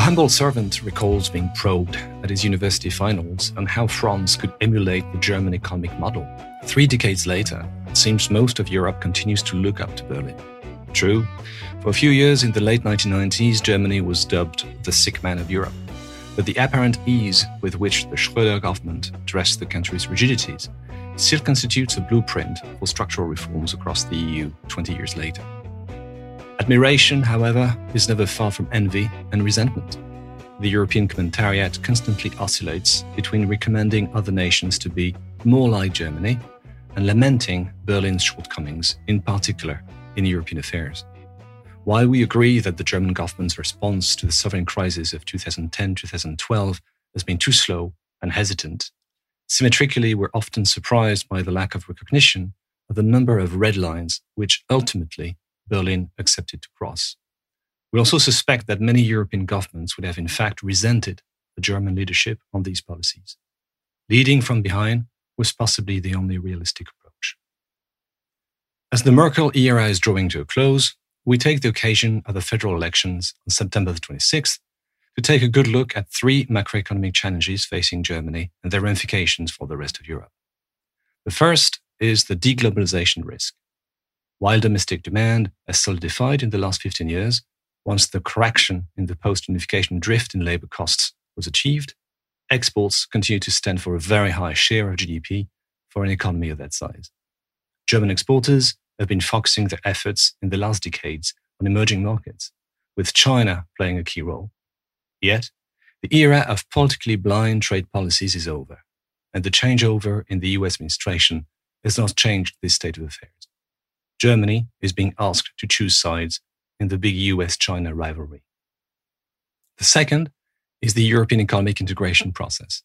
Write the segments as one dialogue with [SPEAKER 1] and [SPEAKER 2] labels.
[SPEAKER 1] Humble servant recalls being probed at his university finals on how France could emulate the German economic model. Three decades later, it seems most of Europe continues to look up to Berlin. True, for a few years in the late 1990s, Germany was dubbed the sick man of Europe. But the apparent ease with which the Schröder government addressed the country's rigidities still constitutes a blueprint for structural reforms across the EU 20 years later. Admiration, however, is never far from envy and resentment. The European Commentariat constantly oscillates between recommending other nations to be more like Germany and lamenting Berlin's shortcomings, in particular in European affairs. While we agree that the German government's response to the sovereign crisis of 2010 2012 has been too slow and hesitant, symmetrically, we're often surprised by the lack of recognition of the number of red lines which ultimately Berlin accepted to cross. We also suspect that many European governments would have in fact resented the German leadership on these policies. Leading from behind was possibly the only realistic approach. As the Merkel era is drawing to a close, we take the occasion of the federal elections on September the 26th to take a good look at three macroeconomic challenges facing Germany and their ramifications for the rest of Europe. The first is the deglobalization risk. While domestic demand has solidified in the last 15 years, once the correction in the post unification drift in labor costs was achieved, exports continue to stand for a very high share of GDP for an economy of that size. German exporters have been focusing their efforts in the last decades on emerging markets, with China playing a key role. Yet, the era of politically blind trade policies is over, and the changeover in the US administration has not changed this state of affairs. Germany is being asked to choose sides in the big US China rivalry. The second is the European economic integration process.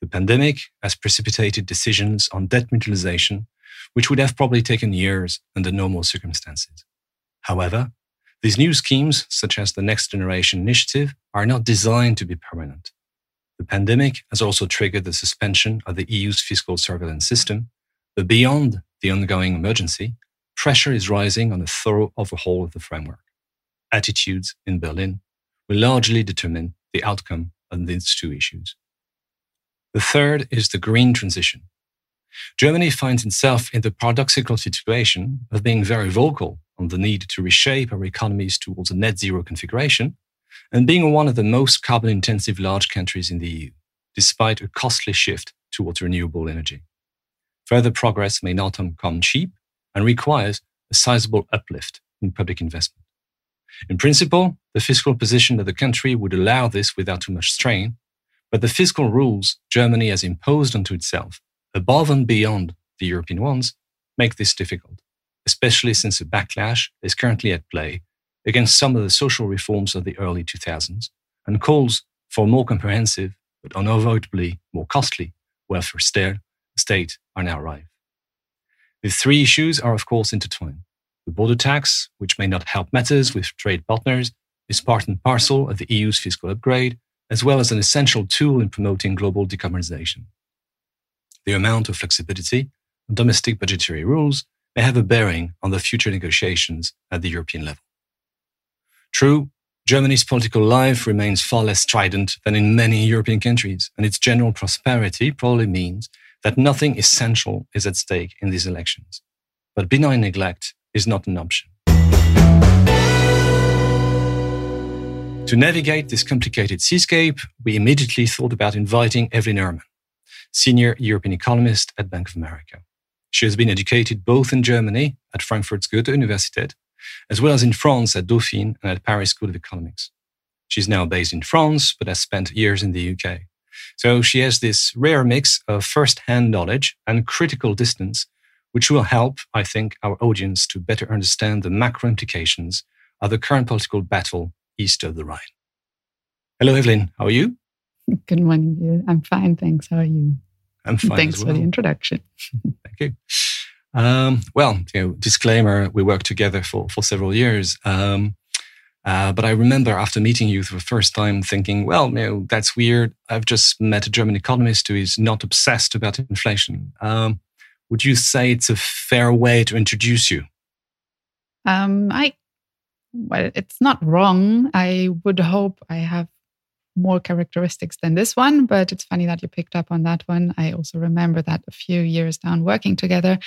[SPEAKER 1] The pandemic has precipitated decisions on debt mutualization, which would have probably taken years under normal circumstances. However, these new schemes, such as the Next Generation Initiative, are not designed to be permanent. The pandemic has also triggered the suspension of the EU's fiscal surveillance system, but beyond the ongoing emergency, pressure is rising on a thorough overhaul of the framework. Attitudes in Berlin will largely determine the outcome of these two issues. The third is the green transition. Germany finds itself in the paradoxical situation of being very vocal on the need to reshape our economies towards a net zero configuration and being one of the most carbon intensive large countries in the EU, despite a costly shift towards renewable energy. Further progress may not come cheap and requires a sizable uplift in public investment. In principle, the fiscal position of the country would allow this without too much strain, but the fiscal rules Germany has imposed onto itself, above and beyond the European ones, make this difficult especially since a backlash is currently at play against some of the social reforms of the early 2000s and calls for more comprehensive, but unavoidably more costly, welfare state are now rife. The three issues are, of course, intertwined. The border tax, which may not help matters with trade partners, is part and parcel of the EU's fiscal upgrade, as well as an essential tool in promoting global decarbonization. The amount of flexibility and domestic budgetary rules may have a bearing on the future negotiations at the European level. True, Germany's political life remains far less strident than in many European countries, and its general prosperity probably means that nothing essential is at stake in these elections. But benign neglect is not an option. To navigate this complicated seascape, we immediately thought about inviting Evelyn Herrmann, senior European economist at Bank of America. She has been educated both in Germany at Frankfurt's Goethe Universität, as well as in France at Dauphine and at Paris School of Economics. She's now based in France, but has spent years in the UK. So she has this rare mix of first-hand knowledge and critical distance, which will help, I think, our audience to better understand the macro implications of the current political battle east of the Rhine. Hello, Evelyn. How are you?
[SPEAKER 2] Good morning. I'm fine. Thanks. How are you?
[SPEAKER 1] I'm fine.
[SPEAKER 2] Thanks
[SPEAKER 1] well.
[SPEAKER 2] for the introduction.
[SPEAKER 1] Thank you. Um, well, you know, disclaimer: we worked together for for several years. Um, uh, but I remember after meeting you for the first time, thinking, well, that's weird. I've just met a German economist who is not obsessed about inflation. Um, would you say it's a fair way to introduce you?
[SPEAKER 2] Um, I well, it's not wrong. I would hope I have more characteristics than this one, but it's funny that you picked up on that one. I also remember that a few years down working together,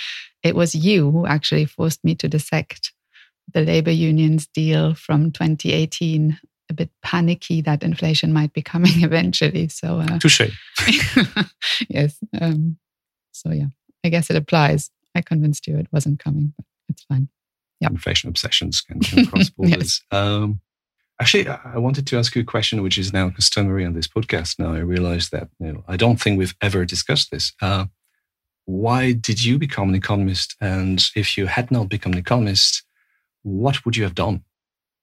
[SPEAKER 2] it was you who actually forced me to dissect the labor unions deal from 2018 a bit panicky that inflation might be coming eventually so
[SPEAKER 1] uh, touche
[SPEAKER 2] yes um, so yeah i guess it applies i convinced you it wasn't coming but it's fine
[SPEAKER 1] yeah inflation obsessions can, can cross borders yes. um, Actually, I wanted to ask you a question which is now customary on this podcast. Now I realize that you know, I don't think we've ever discussed this. Uh, why did you become an economist? And if you had not become an economist, what would you have done?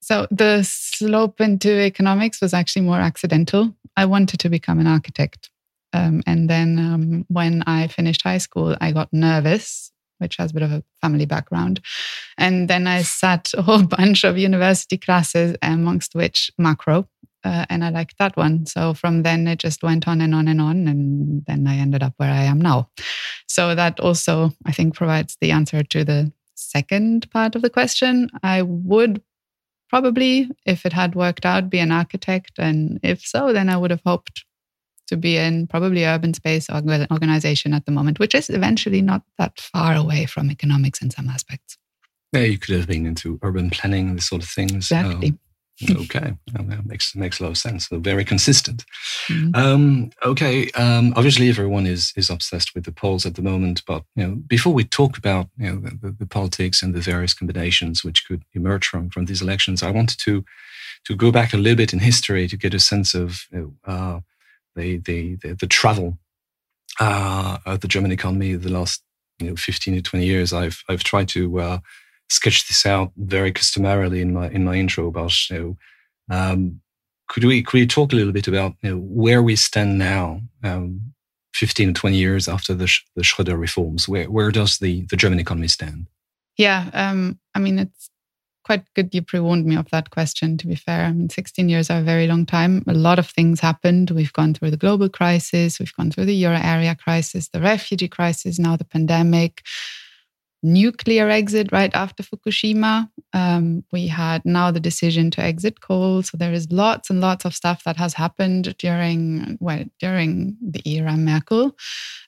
[SPEAKER 2] So the slope into economics was actually more accidental. I wanted to become an architect. Um, and then um, when I finished high school, I got nervous which has a bit of a family background. And then I sat a whole bunch of university classes, amongst which macro. Uh, and I liked that one. So from then it just went on and on and on. And then I ended up where I am now. So that also, I think, provides the answer to the second part of the question. I would probably, if it had worked out, be an architect. And if so, then I would have hoped to be in probably urban space or organization at the moment, which is eventually not that far away from economics in some aspects.
[SPEAKER 1] Yeah, you could have been into urban planning, this sort of things.
[SPEAKER 2] Exactly.
[SPEAKER 1] Um, okay, that makes makes a lot of sense. So very consistent. Mm-hmm. Um, okay, um, obviously everyone is is obsessed with the polls at the moment, but you know, before we talk about you know the, the, politics and the various combinations which could emerge from from these elections, I wanted to to go back a little bit in history to get a sense of uh, the the the, the travel uh, of the German economy the last you know 15 to 20 years. I've I've tried to uh, sketch this out very customarily in my in my intro about you know. Um, could we could we talk a little bit about you know, where we stand now, um, 15 to 20 years after the, the Schröder reforms? Where where does the, the German economy stand?
[SPEAKER 2] Yeah, um, I mean it's quite good you pre-warned me of that question to be fair i mean 16 years are a very long time a lot of things happened we've gone through the global crisis we've gone through the euro area crisis the refugee crisis now the pandemic nuclear exit right after Fukushima. Um, we had now the decision to exit coal. So there is lots and lots of stuff that has happened during well during the era Merkel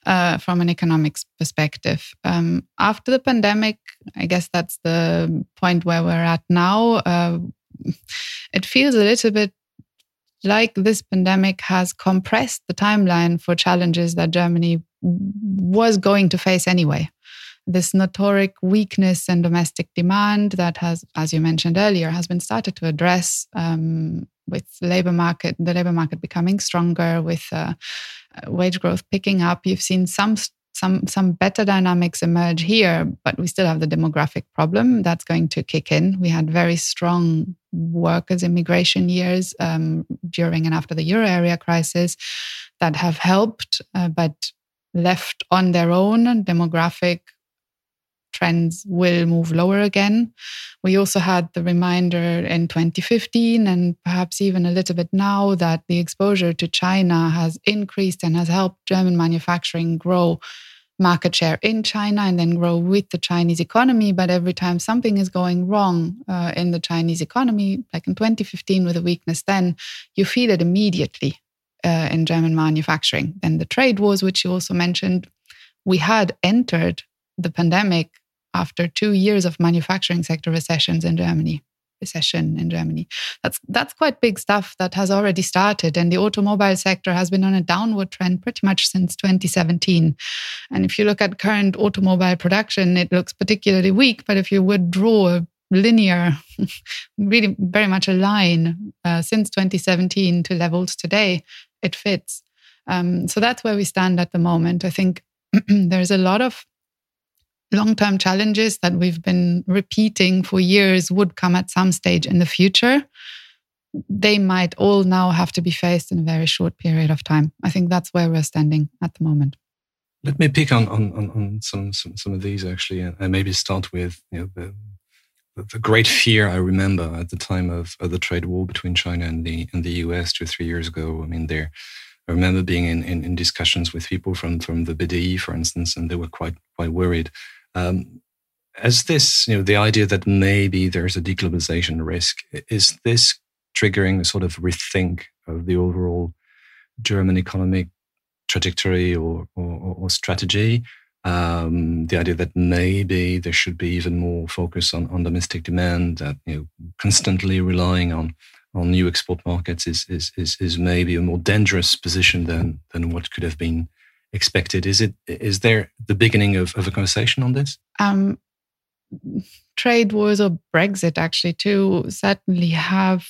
[SPEAKER 2] uh, from an economics perspective. Um, after the pandemic, I guess that's the point where we're at now. Uh, it feels a little bit like this pandemic has compressed the timeline for challenges that Germany was going to face anyway this notoric weakness in domestic demand that has, as you mentioned earlier, has been started to address um, with labor market, the labor market becoming stronger, with uh, uh, wage growth picking up. You've seen some some some better dynamics emerge here, but we still have the demographic problem that's going to kick in. We had very strong workers immigration years um, during and after the euro area crisis that have helped, uh, but left on their own demographic trends will move lower again. We also had the reminder in 2015 and perhaps even a little bit now that the exposure to China has increased and has helped German manufacturing grow market share in China and then grow with the Chinese economy. But every time something is going wrong uh, in the Chinese economy, like in 2015 with a weakness, then you feel it immediately uh, in German manufacturing. Then the trade wars, which you also mentioned, we had entered the pandemic after two years of manufacturing sector recessions in Germany. Recession in Germany. That's that's quite big stuff that has already started, and the automobile sector has been on a downward trend pretty much since 2017. And if you look at current automobile production, it looks particularly weak. But if you would draw a linear, really very much a line uh, since 2017 to levels today, it fits. Um, so that's where we stand at the moment. I think there's a lot of long term challenges that we've been repeating for years would come at some stage in the future, they might all now have to be faced in a very short period of time. I think that's where we're standing at the moment.
[SPEAKER 1] Let me pick on on, on some, some some of these actually, and maybe start with you know the the great fear I remember at the time of, of the trade war between China and the and the US two or three years ago. I mean, there I remember being in, in, in, discussions with people from, from the BDI, for instance, and they were quite quite worried um, as this, you know, the idea that maybe there's a deglobalization risk, is this triggering a sort of rethink of the overall German economic trajectory or, or, or strategy? Um, the idea that maybe there should be even more focus on, on domestic demand, that you know, constantly relying on on new export markets is, is is is maybe a more dangerous position than than what could have been expected. Is it is there the beginning of, of a conversation on this? Um,
[SPEAKER 2] trade wars or Brexit actually too certainly have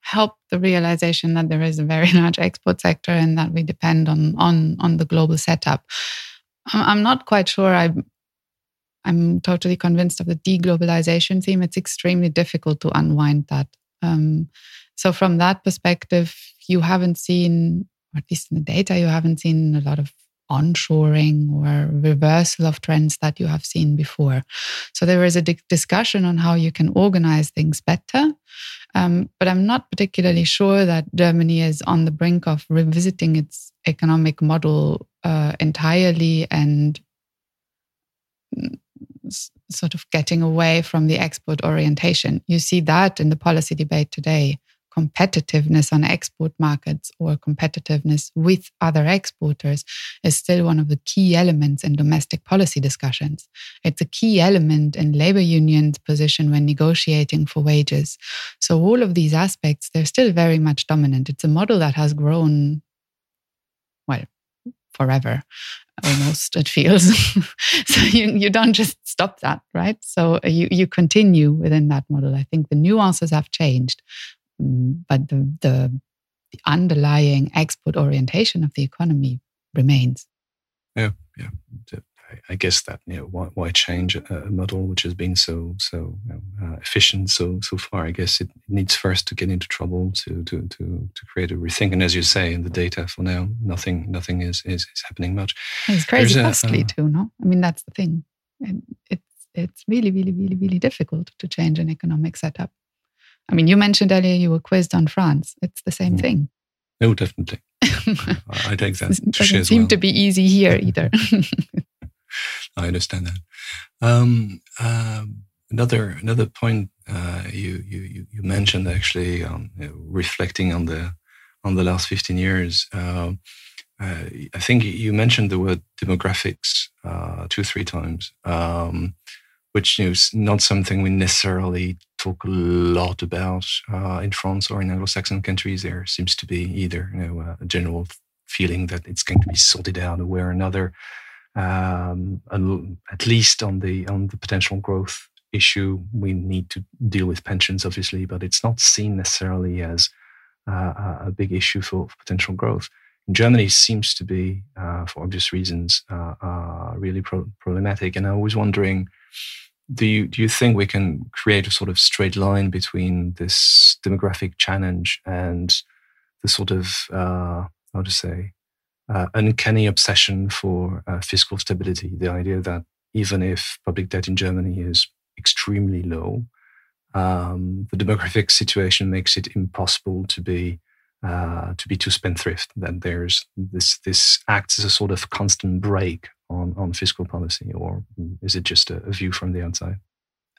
[SPEAKER 2] helped the realization that there is a very large export sector and that we depend on on on the global setup. I'm not quite sure I I'm totally convinced of the deglobalization theme. It's extremely difficult to unwind that. Um, so, from that perspective, you haven't seen, at least in the data, you haven't seen a lot of onshoring or reversal of trends that you have seen before. So, there is a discussion on how you can organize things better. Um, but I'm not particularly sure that Germany is on the brink of revisiting its economic model uh, entirely and sort of getting away from the export orientation. You see that in the policy debate today. Competitiveness on export markets or competitiveness with other exporters is still one of the key elements in domestic policy discussions. It's a key element in labor unions' position when negotiating for wages. So, all of these aspects, they're still very much dominant. It's a model that has grown, well, forever almost it feels so you, you don't just stop that right so you, you continue within that model i think the nuances have changed but the, the, underlying export orientation of the economy remains
[SPEAKER 1] yeah yeah I guess that you know why, why change a, model which has been so so you know, uh, efficient so so far. I guess it needs first to get into trouble to to to to create a rethink. And as you say, in the data for now, nothing nothing is is, is happening much.
[SPEAKER 2] It's crazy There's costly a, uh, too. No, I mean that's the thing. And it's it's really really really really difficult to change an economic setup. I mean, you mentioned earlier you were quizzed on France. It's the same mm. thing.
[SPEAKER 1] No, definitely. I take that.
[SPEAKER 2] It doesn't seem
[SPEAKER 1] well.
[SPEAKER 2] to be easy here either.
[SPEAKER 1] I understand that. Um, uh, another another point uh, you, you you mentioned actually um, reflecting on the on the last fifteen years. Uh, uh I think you mentioned the word demographics uh, two three times, um, which is not something we necessarily talk a lot about uh, in France or in Anglo-Saxon countries. There seems to be either you know a general feeling that it's going to be sorted out a way or another um, at least on the on the potential growth issue, we need to deal with pensions, obviously, but it's not seen necessarily as uh, a big issue for, for, potential growth. In Germany, seems to be, uh, for obvious reasons, uh, uh, really pro- problematic. And I was wondering, do you do you think we can create a sort of straight line between this demographic challenge and the sort of uh, how to say uh, uncanny obsession for uh, fiscal stability. The idea that even if public debt in Germany is extremely low, um, the demographic situation makes it impossible to be uh, to be too spendthrift. That there's this this acts as a sort of constant brake on on fiscal policy, or is it just a, a view from the outside?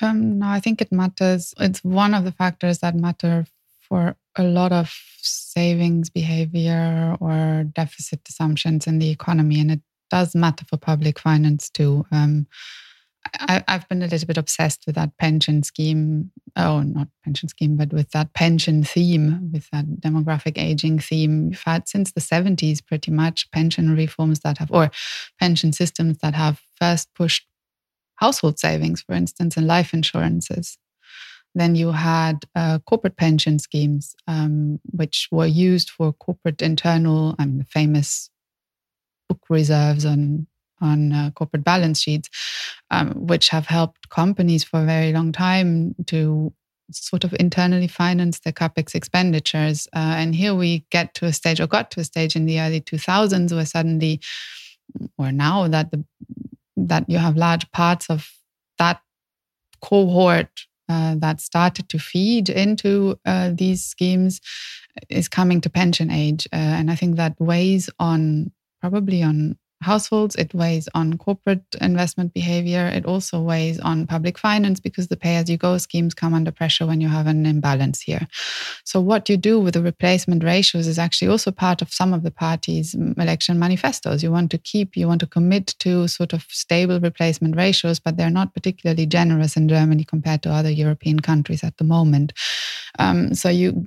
[SPEAKER 2] Um, no, I think it matters. It's one of the factors that matter for a lot of savings behavior or deficit assumptions in the economy, and it does matter for public finance too. Um, I, have been a little bit obsessed with that pension scheme. Oh, not pension scheme, but with that pension theme, with that demographic aging theme. We've had since the 70s pretty much pension reforms that have, or pension systems that have first pushed household savings, for instance, and life insurances. Then you had uh, corporate pension schemes, um, which were used for corporate internal, I mean, the famous book reserves on on corporate balance sheets, um, which have helped companies for a very long time to sort of internally finance their capex expenditures. Uh, and here we get to a stage, or got to a stage in the early 2000s, where suddenly, or now that the that you have large parts of that cohort uh, that started to feed into uh, these schemes is coming to pension age. Uh, and I think that weighs on probably on households, it weighs on corporate investment behavior, it also weighs on public finance because the pay as you go schemes come under pressure when you have an imbalance here. So, what you do with the replacement ratios is actually also part of some of the parties' election manifestos. You want to keep, you want to commit to sort of stable replacement ratios, but they're not particularly generous in Germany compared to other European countries at the moment. Um, so, you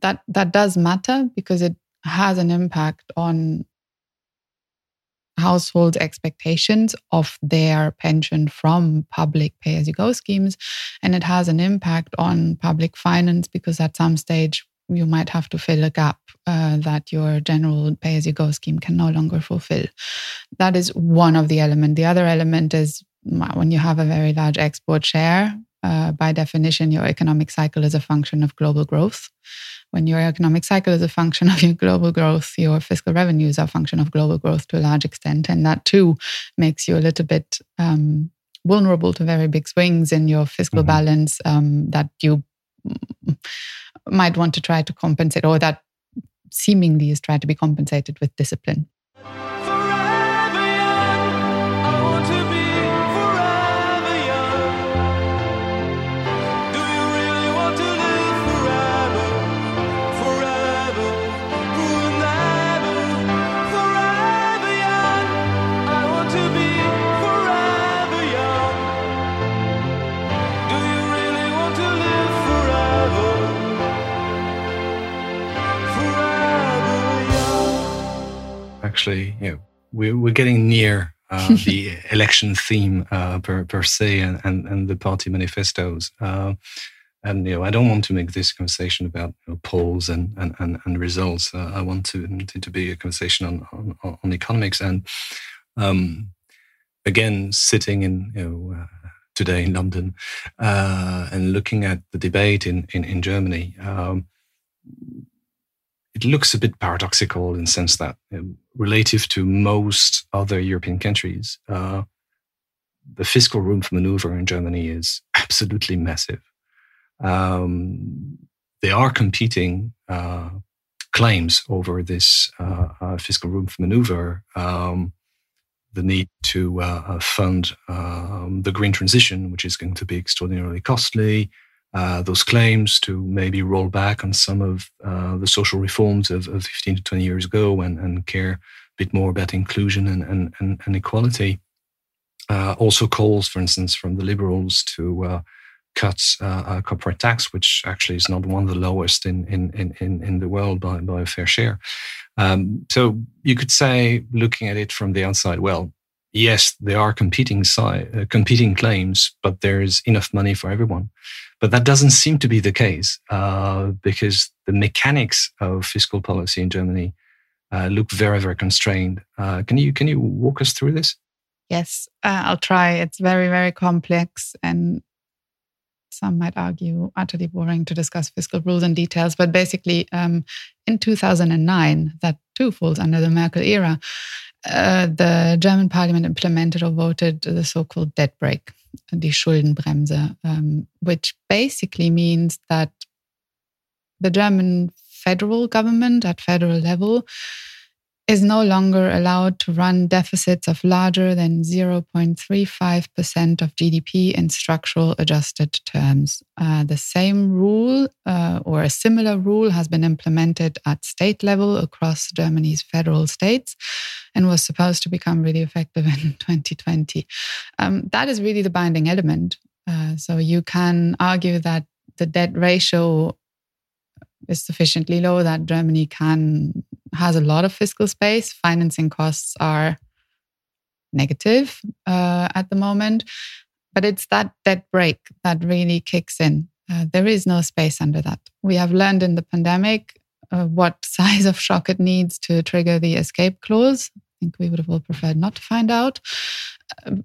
[SPEAKER 2] that that does matter because it has an impact on household expectations of their pension from public pay as you go schemes. And it has an impact on public finance because at some stage you might have to fill a gap uh, that your general pay as you go scheme can no longer fulfill. That is one of the elements. The other element is when you have a very large export share, uh, by definition, your economic cycle is a function of global growth when your economic cycle is a function of your global growth, your fiscal revenues are a function of global growth to a large extent. And that too makes you a little bit um, vulnerable to very big swings in your fiscal mm-hmm. balance um, that you might want to try to compensate or that seemingly is trying to be compensated with discipline.
[SPEAKER 1] Actually, you know, we're, we're getting near uh, the election theme uh, per, per se and, and, and the party manifestos. Uh, and you know, I don't want to make this conversation about you know, polls and, and, and, and results. Uh, I want to, to, to be a conversation on, on, on economics. And um, again, sitting in you know, uh, today in London uh, and looking at the debate in, in, in Germany, um, it looks a bit paradoxical in the sense that, you know, relative to most other European countries, uh, the fiscal room for maneuver in Germany is absolutely massive. Um, they are competing uh, claims over this uh, uh fiscal room for maneuver. Um, the need to uh, uh, fund um, the green transition, which is going to be extraordinarily costly, uh, those claims to maybe roll back on some of uh, the social reforms of, of, 15 to 20 years ago and, and care a bit more about inclusion and, and, and, equality. Uh, also calls, for instance, from the liberals to uh, cut uh, corporate tax, which actually is not one of the lowest in, in, in, in the world by, by a fair share. Um, so you could say, looking at it from the outside, well, yes, there are competing uh, competing claims, but there's enough money for everyone. But that doesn't seem to be the case uh, because the mechanics of fiscal policy in Germany uh, look very, very constrained. Uh, can you can you walk us through this?
[SPEAKER 2] Yes, uh, I'll try. It's very, very complex, and some might argue utterly boring to discuss fiscal rules and details. But basically, um, in 2009, that too falls under the Merkel era. Uh, the German parliament implemented or voted the so called debt brake, the Schuldenbremse, um, which basically means that the German federal government at federal level is no longer allowed to run deficits of larger than 0.35% of GDP in structural adjusted terms. Uh, the same rule uh, or a similar rule has been implemented at state level across Germany's federal states and was supposed to become really effective in 2020. Um, that is really the binding element. Uh, so you can argue that the debt ratio is sufficiently low that Germany can has a lot of fiscal space. Financing costs are negative uh, at the moment, but it's that debt brake that really kicks in. Uh, there is no space under that. We have learned in the pandemic uh, what size of shock it needs to trigger the escape clause. I think we would have all preferred not to find out. Uh,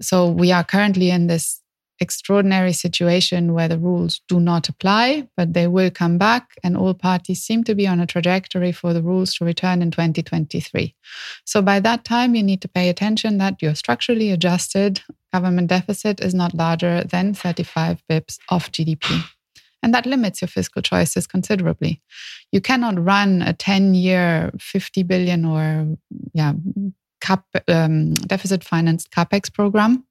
[SPEAKER 2] so we are currently in this extraordinary situation where the rules do not apply, but they will come back, and all parties seem to be on a trajectory for the rules to return in 2023. So by that time, you need to pay attention that your structurally adjusted government deficit is not larger than 35 bips of GDP. And that limits your fiscal choices considerably. You cannot run a 10 year, 50 billion or yeah, cap, um, deficit financed capex program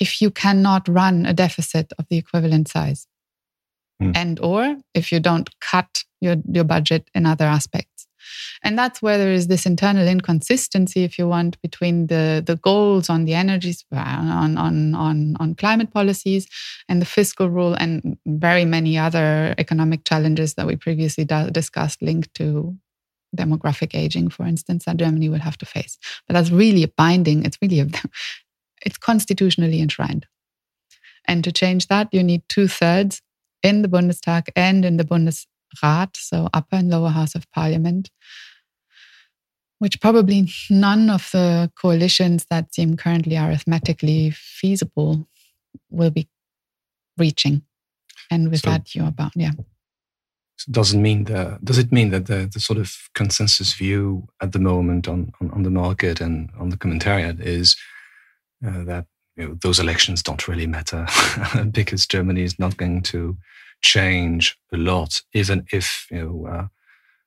[SPEAKER 2] if you cannot run a deficit of the equivalent size. Mm. and or if you don't cut your, your budget in other aspects. And that's where there is this internal inconsistency if you want between the the goals on the energy on on on on climate policies and the fiscal rule and very many other economic challenges that we previously discussed linked to demographic aging for instance that germany will have to face. But that's really a binding it's really a it's constitutionally enshrined and to change that you need two thirds in the Bundestag and in the Bundesrat, so upper and lower house of parliament, which probably none of the coalitions that seem currently arithmetically feasible will be reaching. And with so, that, you're about, yeah.
[SPEAKER 1] doesn't mean that does it mean that the, the sort of consensus view at the moment on, on, on the market and on the commentariat is uh, that you know, those elections don't really matter because Germany is not going to change a lot, even if you know uh,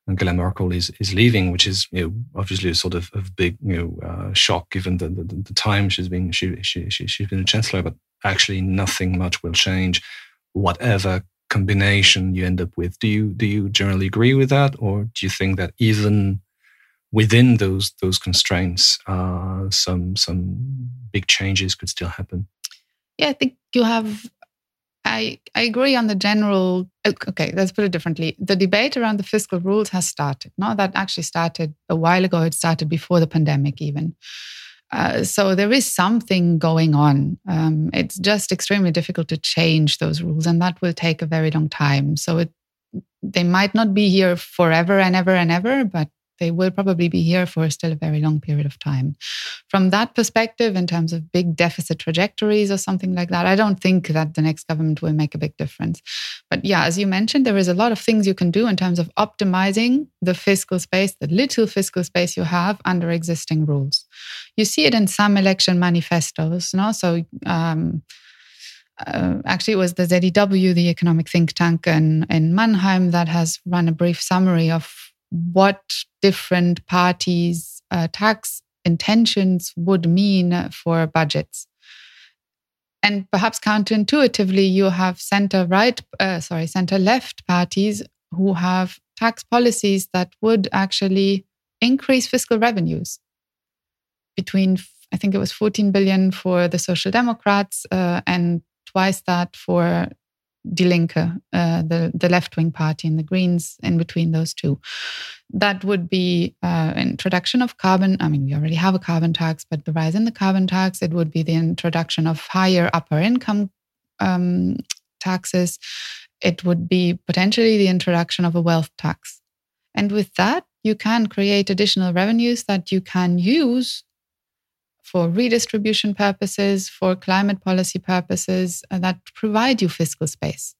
[SPEAKER 1] Angela Merkel is is leaving, which is you know obviously a sort of, of big you know uh, shock given the, the, the time she's been she, she she she's been a chancellor, but actually nothing much will change, whatever combination you end up with. Do you do you generally agree with that, or do you think that even within those those constraints, uh, some some big changes could still happen?
[SPEAKER 2] Yeah, I think you have I, I agree on the general. Okay, let's put it differently. The debate around the fiscal rules has started. No, that actually started a while ago. It started before the pandemic, even. Uh, so there is something going on. Um, it's just extremely difficult to change those rules, and that will take a very long time. So it, they might not be here forever and ever and ever, but they will probably be here for still a very long period of time. From that perspective, in terms of big deficit trajectories or something like that, I don't think that the next government will make a big difference. But yeah, as you mentioned, there is a lot of things you can do in terms of optimizing the fiscal space, the little fiscal space you have under existing rules. You see it in some election manifestos, no? So um, uh, actually, it was the ZEW, the economic think tank in, in Mannheim, that has run a brief summary of what different parties' uh, tax intentions would mean for budgets. And perhaps counterintuitively, you have center right, uh, sorry, center left parties who have tax policies that would actually increase fiscal revenues between, I think it was 14 billion for the Social Democrats uh, and twice that for Die Linke, uh, the, the left wing party, and the Greens in between those two. That would be uh, introduction of carbon. I mean, we already have a carbon tax, but the rise in the carbon tax, it would be the introduction of higher upper income um, taxes. It would be potentially the introduction of a wealth tax. And with that, you can create additional revenues that you can use for redistribution purposes, for climate policy purposes uh, that provide you fiscal space.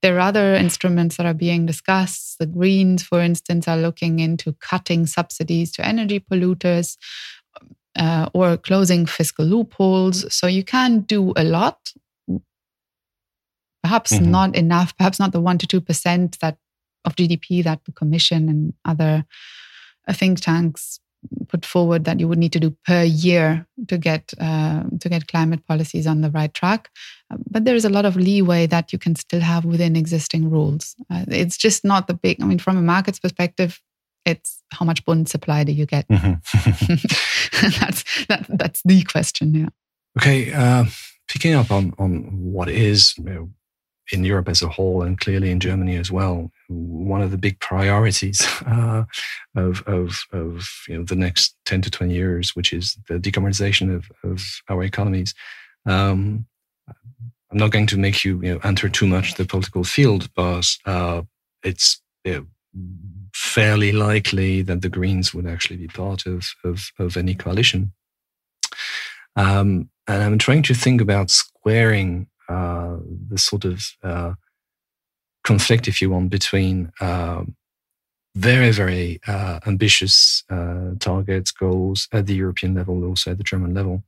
[SPEAKER 2] There are other instruments that are being discussed. The Greens, for instance, are looking into cutting subsidies to energy polluters uh, or closing fiscal loopholes. So you can do a lot, perhaps mm-hmm. not enough, perhaps not the 1% to 2% that of GDP that the Commission and other uh, think tanks put forward that you would need to do per year to get uh, to get climate policies on the right track. Uh, but there is a lot of leeway that you can still have within existing rules. Uh, it's just not the big. I mean, from a market's perspective, it's how much bond supply do you get? Mm-hmm. that's that, that's the question. Yeah.
[SPEAKER 1] Okay. Uh, picking up on on what is you know, in Europe as a whole and clearly in Germany as well, one of the big priorities uh, of, of, of you know, the next 10 to 20 years, which is the decarbonization of, of our economies. Um, I'm not going to make you, you know, enter too much the political field, but uh, it's you know, fairly likely that the Greens would actually be part of, of, of any coalition. Um, and I'm trying to think about squaring uh, the sort of uh, conflict, if you want, between um, very, very uh, ambitious uh, targets, goals at the European level, also at the German level,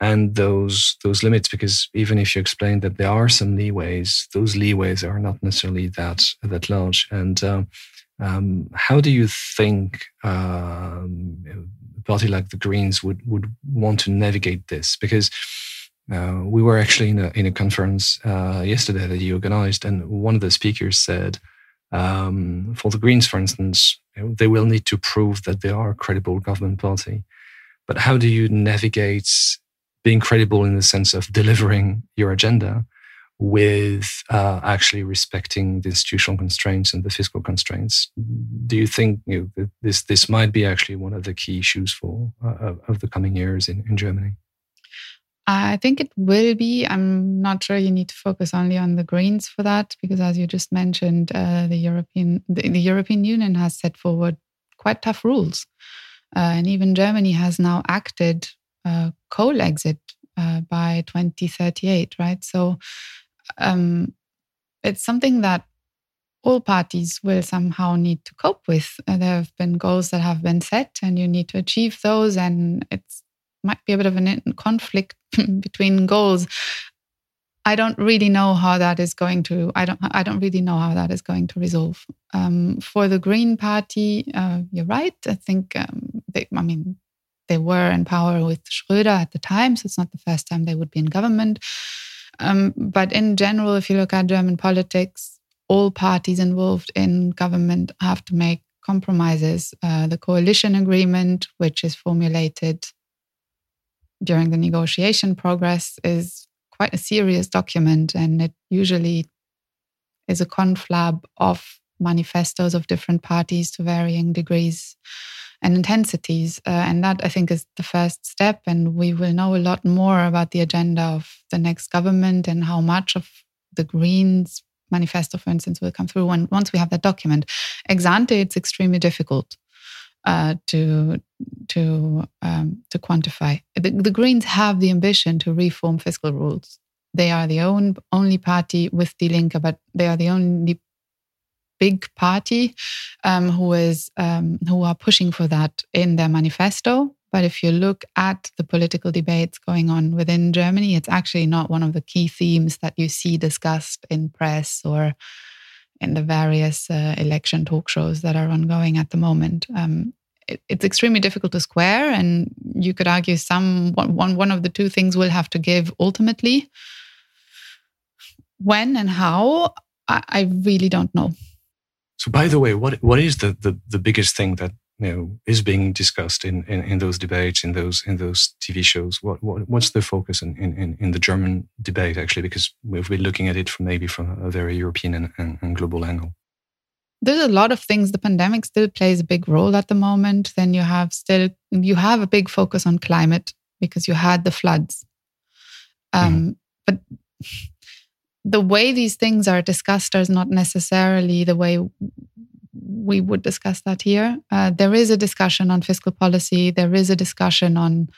[SPEAKER 1] and those those limits. Because even if you explain that there are some leeways, those leeways are not necessarily that that large. And um, um, how do you think um, a party like the Greens would would want to navigate this because. Uh, we were actually in a in a conference uh, yesterday that you organized, and one of the speakers said, um, for the Greens, for instance, they will need to prove that they are a credible government party. But how do you navigate being credible in the sense of delivering your agenda with uh, actually respecting the institutional constraints and the fiscal constraints. Do you think you know, this this might be actually one of the key issues for uh, of the coming years in, in Germany?
[SPEAKER 2] I think it will be. I'm not sure you need to focus only on the Greens for that, because as you just mentioned, uh, the European the, the, European Union has set forward quite tough rules, uh, and even Germany has now acted uh, coal exit uh, by 2038. Right, so um, it's something that all parties will somehow need to cope with. Uh, there have been goals that have been set, and you need to achieve those, and it might be a bit of a conflict between goals. I don't really know how that is going to. I don't. I don't really know how that is going to resolve. Um, for the Green Party, uh, you're right. I think. Um, they, I mean, they were in power with Schröder at the time, so it's not the first time they would be in government. Um, but in general, if you look at German politics, all parties involved in government have to make compromises. Uh, the coalition agreement, which is formulated during the negotiation progress, is quite a serious document, and it usually is a conflab of manifestos of different parties to varying degrees and intensities. Uh, and that, I think, is the first step. And we will know a lot more about the agenda of the next government and how much of the Greens manifesto, for instance, will come through. And once we have that document, ex ante, it's extremely difficult. Uh, to to um, to quantify. The, the, Greens have the ambition to reform fiscal rules. They are the own, only party with the Linke, but they are the only big party um, who is um, who are pushing for that in their manifesto. But if you look at the political debates going on within Germany, it's actually not one of the key themes that you see discussed in press or in the various uh, election talk shows that are ongoing at the moment. Um, it's extremely difficult to square, and you could argue some one one of the two things will have to give ultimately. When and how, I, I really don't know.
[SPEAKER 1] So, by the way, what what is the the, the biggest thing that you know is being discussed in, in, in those debates in those in those TV shows? What, what what's the focus in, in, in the German debate actually? Because we've been looking at it from maybe from a very European and, and, and global angle.
[SPEAKER 2] There's a lot of things. The pandemic still plays a big role at the moment. Then you have still you have a big focus on climate because you had the floods. Um, mm. But the way these things are discussed is not necessarily the way we would discuss that here. Uh, there is a discussion on fiscal policy. There is a discussion on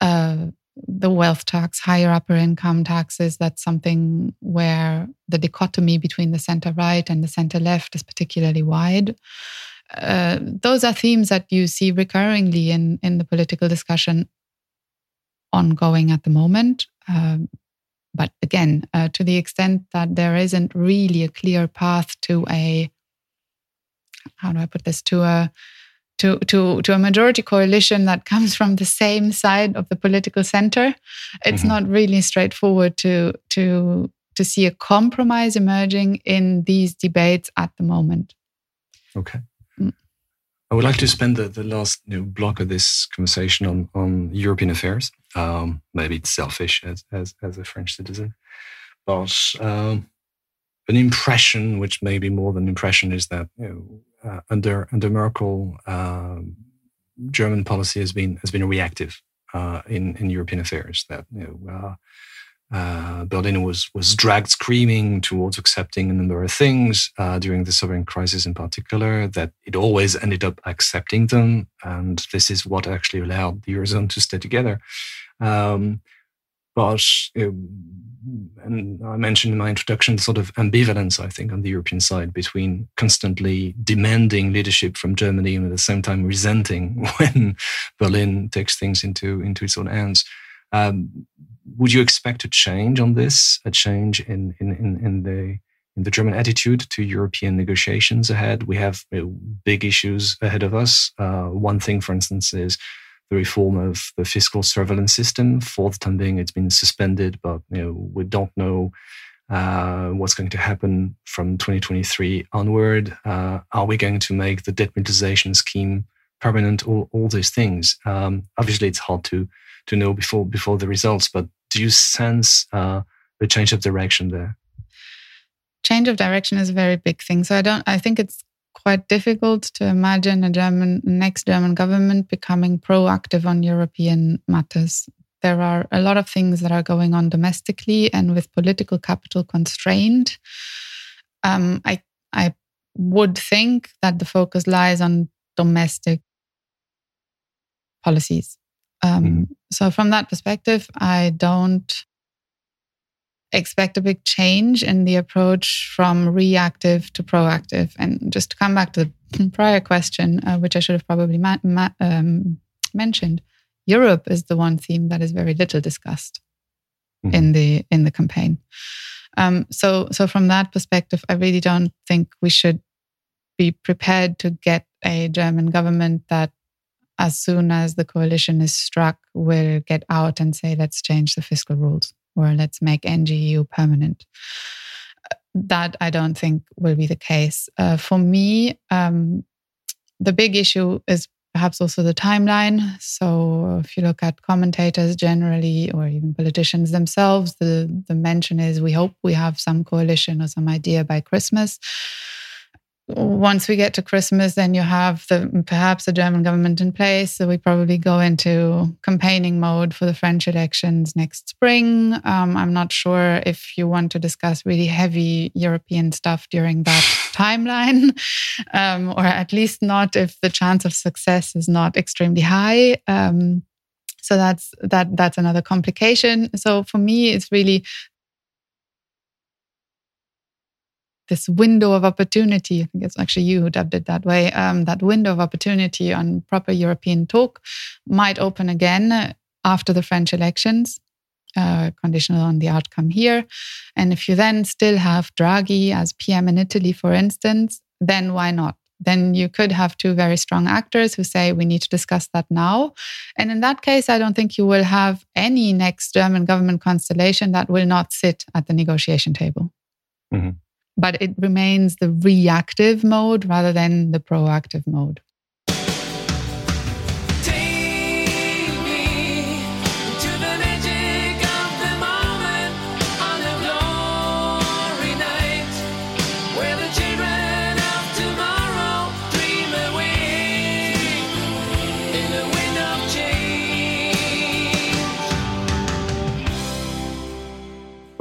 [SPEAKER 2] uh, the wealth tax, higher upper income taxes. That's something where the dichotomy between the center right and the center left is particularly wide. Uh, those are themes that you see recurringly in, in the political discussion ongoing at the moment. Um, but again, uh, to the extent that there isn't really a clear path to a, how do I put this, to a, to, to, to a majority coalition that comes from the same side of the political center, it's mm-hmm. not really straightforward to, to, to see a compromise emerging in these debates at the moment.
[SPEAKER 1] Okay. Mm. I would like to spend the, the last you know, block of this conversation on, on European affairs. Um, maybe it's selfish as, as, as a French citizen, but um, an impression, which may be more than impression, is that you know, uh, under under Merkel, uh, German policy has been has been reactive uh, in in European affairs. That you know, uh, uh, Berlin was was dragged screaming towards accepting a number of things uh, during the sovereign crisis, in particular. That it always ended up accepting them, and this is what actually allowed the eurozone to stay together. Um, but and I mentioned in my introduction sort of ambivalence, I think, on the European side between constantly demanding leadership from Germany and at the same time resenting when Berlin takes things into into its own hands. Um, would you expect a change on this? A change in in in, in the in the German attitude to European negotiations ahead. We have know, big issues ahead of us. Uh, one thing, for instance, is the reform of the fiscal surveillance system. For the time being, it's been suspended, but you know we don't know uh, what's going to happen from 2023 onward. Uh, are we going to make the debt monetization scheme permanent? All, all these things. Um, obviously, it's hard to to know before before the results. But do you sense uh, a change of direction there?
[SPEAKER 2] Change of direction is a very big thing. So I don't. I think it's quite difficult to imagine a German next German government becoming proactive on European matters. There are a lot of things that are going on domestically and with political capital constrained. Um, I I would think that the focus lies on domestic policies. Um, mm. So, from that perspective, I don't expect a big change in the approach from reactive to proactive. And just to come back to the prior question, uh, which I should have probably ma- ma- um, mentioned, Europe is the one theme that is very little discussed mm-hmm. in the in the campaign. Um, so, so from that perspective, I really don't think we should be prepared to get a German government that as soon as the coalition is struck, will get out and say, let's change the fiscal rules or let's make NGEU permanent. That I don't think will be the case. Uh, for me, um, the big issue is perhaps also the timeline. So if you look at commentators generally, or even politicians themselves, the, the mention is we hope we have some coalition or some idea by Christmas once we get to Christmas, then you have the perhaps the German government in place. So we probably go into campaigning mode for the French elections next spring. Um, I'm not sure if you want to discuss really heavy European stuff during that timeline, um, or at least not if the chance of success is not extremely high. Um, so that's that that's another complication. So for me, it's really this window of opportunity. I think it's actually you who dubbed it that way. Um, that window of opportunity on proper European talk might open again after the French elections, uh, conditional on the outcome here. And if you then still have Draghi as PM in Italy, for instance, then why not? Then you could have two very strong actors who say, we need to discuss that now. And in that case, I don't think you will have any next German government constellation that will not sit at the negotiation table. Mm-hmm but it remains the reactive mode rather than the proactive mode.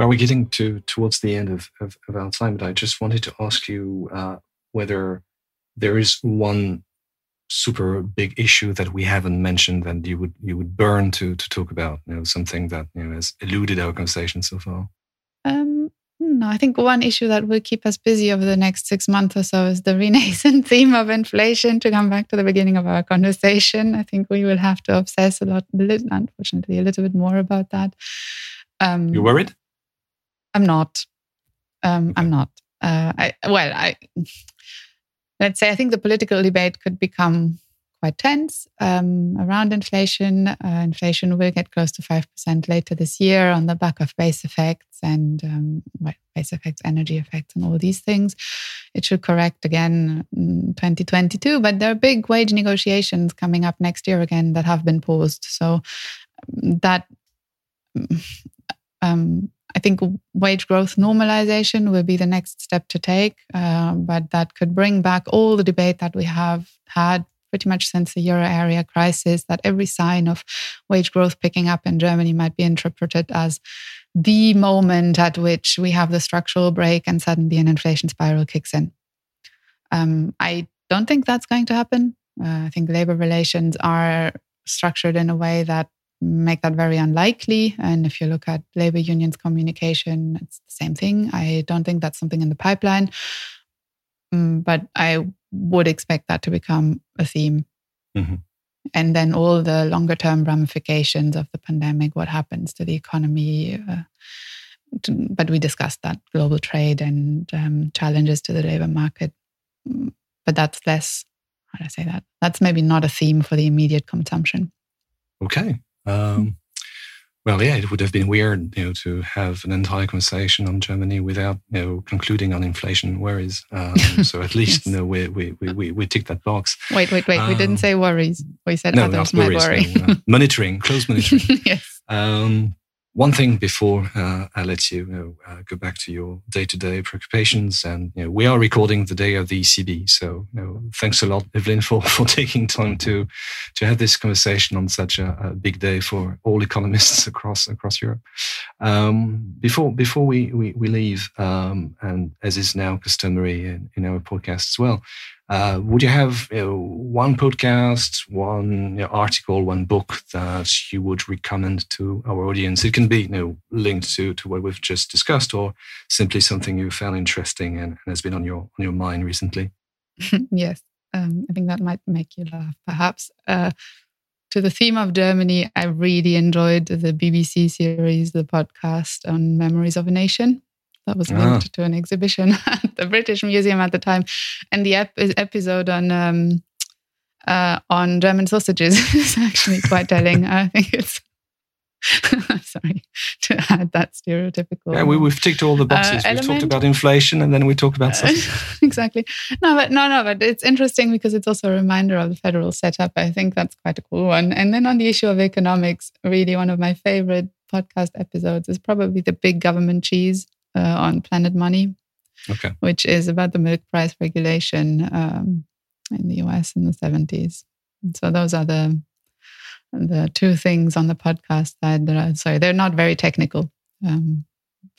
[SPEAKER 1] Well, we're getting to towards the end of, of, of our time, but I just wanted to ask you uh, whether there is one super big issue that we haven't mentioned that you would you would burn to to talk about. You know, something that you know has eluded our conversation so far.
[SPEAKER 2] Um, no, I think one issue that will keep us busy over the next six months or so is the renascent theme of inflation. To come back to the beginning of our conversation, I think we will have to obsess a lot, unfortunately, a little bit more about that.
[SPEAKER 1] Um, you worried?
[SPEAKER 2] I'm not. Um, I'm not. Uh, I, well, I let's say I think the political debate could become quite tense um, around inflation. Uh, inflation will get close to five percent later this year on the back of base effects and um, well, base effects, energy effects, and all these things. It should correct again in 2022, but there are big wage negotiations coming up next year again that have been paused. So um, that um, I think wage growth normalization will be the next step to take, uh, but that could bring back all the debate that we have had pretty much since the euro area crisis. That every sign of wage growth picking up in Germany might be interpreted as the moment at which we have the structural break and suddenly an inflation spiral kicks in. Um, I don't think that's going to happen. Uh, I think labor relations are structured in a way that make that very unlikely. And if you look at labor unions' communication, it's the same thing. I don't think that's something in the pipeline, um, but I would expect that to become a theme. Mm-hmm. And then all the longer term ramifications of the pandemic, what happens to the economy, uh, but we discussed that global trade and um, challenges to the labor market. Mm, but that's less, how do I say that? That's maybe not a theme for the immediate consumption.
[SPEAKER 1] Okay. Um, well, yeah, it would have been weird, you know, to have an entire conversation on Germany without, you know, concluding on inflation worries. Um, so at least, yes. you know, we, we, we, we tick that box.
[SPEAKER 2] Wait, wait, wait. Um, we didn't um, say worries. We said no, others might worry. No, uh,
[SPEAKER 1] monitoring, close monitoring. yes. Um, one thing before uh, I let you, know, uh, go back to your day-to-day preoccupations, and you know, we are recording the day of the ECB, so you know, thanks a lot, Evelyn, for, for taking time to to have this conversation on such a, a big day for all economists across across Europe. Um, before before we we, we leave, um, and as is now customary in, in our podcast as well, uh, would you have you know, one podcast, one you know, article, one book that you would recommend to our audience? It can be you know, linked to, to what we've just discussed, or simply something you found interesting and, and has been on your on your mind recently.
[SPEAKER 2] yes, um, I think that might make you laugh. Perhaps uh, to the theme of Germany, I really enjoyed the BBC series, the podcast on Memories of a Nation that was linked ah. to an exhibition at the British Museum at the time, and the ep- episode on um, uh, on German sausages is actually quite telling. I think it's. Sorry to add that stereotypical.
[SPEAKER 1] Yeah, we, we've ticked all the uh, boxes. Uh, we've talked about inflation, and then we talk about
[SPEAKER 2] uh, exactly. No, but no, no, but it's interesting because it's also a reminder of the federal setup. I think that's quite a cool one. And then on the issue of economics, really one of my favorite podcast episodes is probably the big government cheese uh, on Planet Money,
[SPEAKER 1] okay.
[SPEAKER 2] which is about the milk price regulation um, in the US in the 70s. And so those are the the two things on the podcast side that are sorry, they're not very technical, um,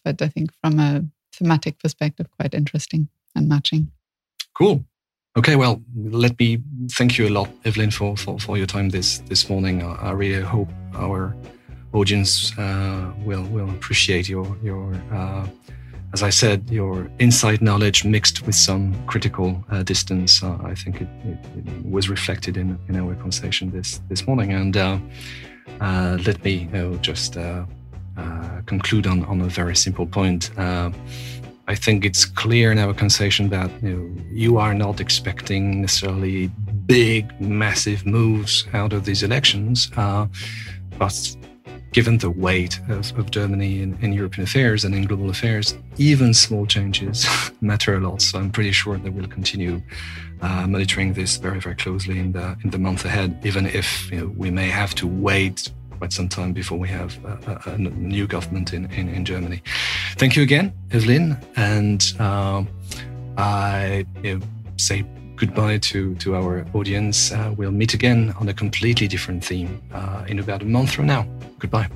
[SPEAKER 2] but I think from a thematic perspective, quite interesting and matching.
[SPEAKER 1] Cool. Okay, well, let me thank you a lot, Evelyn, for, for, for your time this this morning. I really hope our audience uh, will will appreciate your your uh, as I said your inside knowledge mixed with some critical uh, distance. Uh, I think it, it, it, was reflected in, in our conversation this this morning. And uh, uh, let me you know, just conclude on on a very simple point. I think it's clear in our conversation that you, know, you are not expecting necessarily big, massive moves out of these elections, but given the weight of, of Germany in, in, European affairs and in global affairs, even small changes matter a lot. So I'm pretty sure that we'll continue uh, monitoring this very, very closely in the in the month ahead, even if you know, we may have to wait quite some time before we have a, a, a new government in, in, in, Germany. Thank you again, Evelyn, and uh, I you know, say goodbye to, to our audience. Uh, we'll meet again on a completely different theme uh, in about a month from now. Goodbye.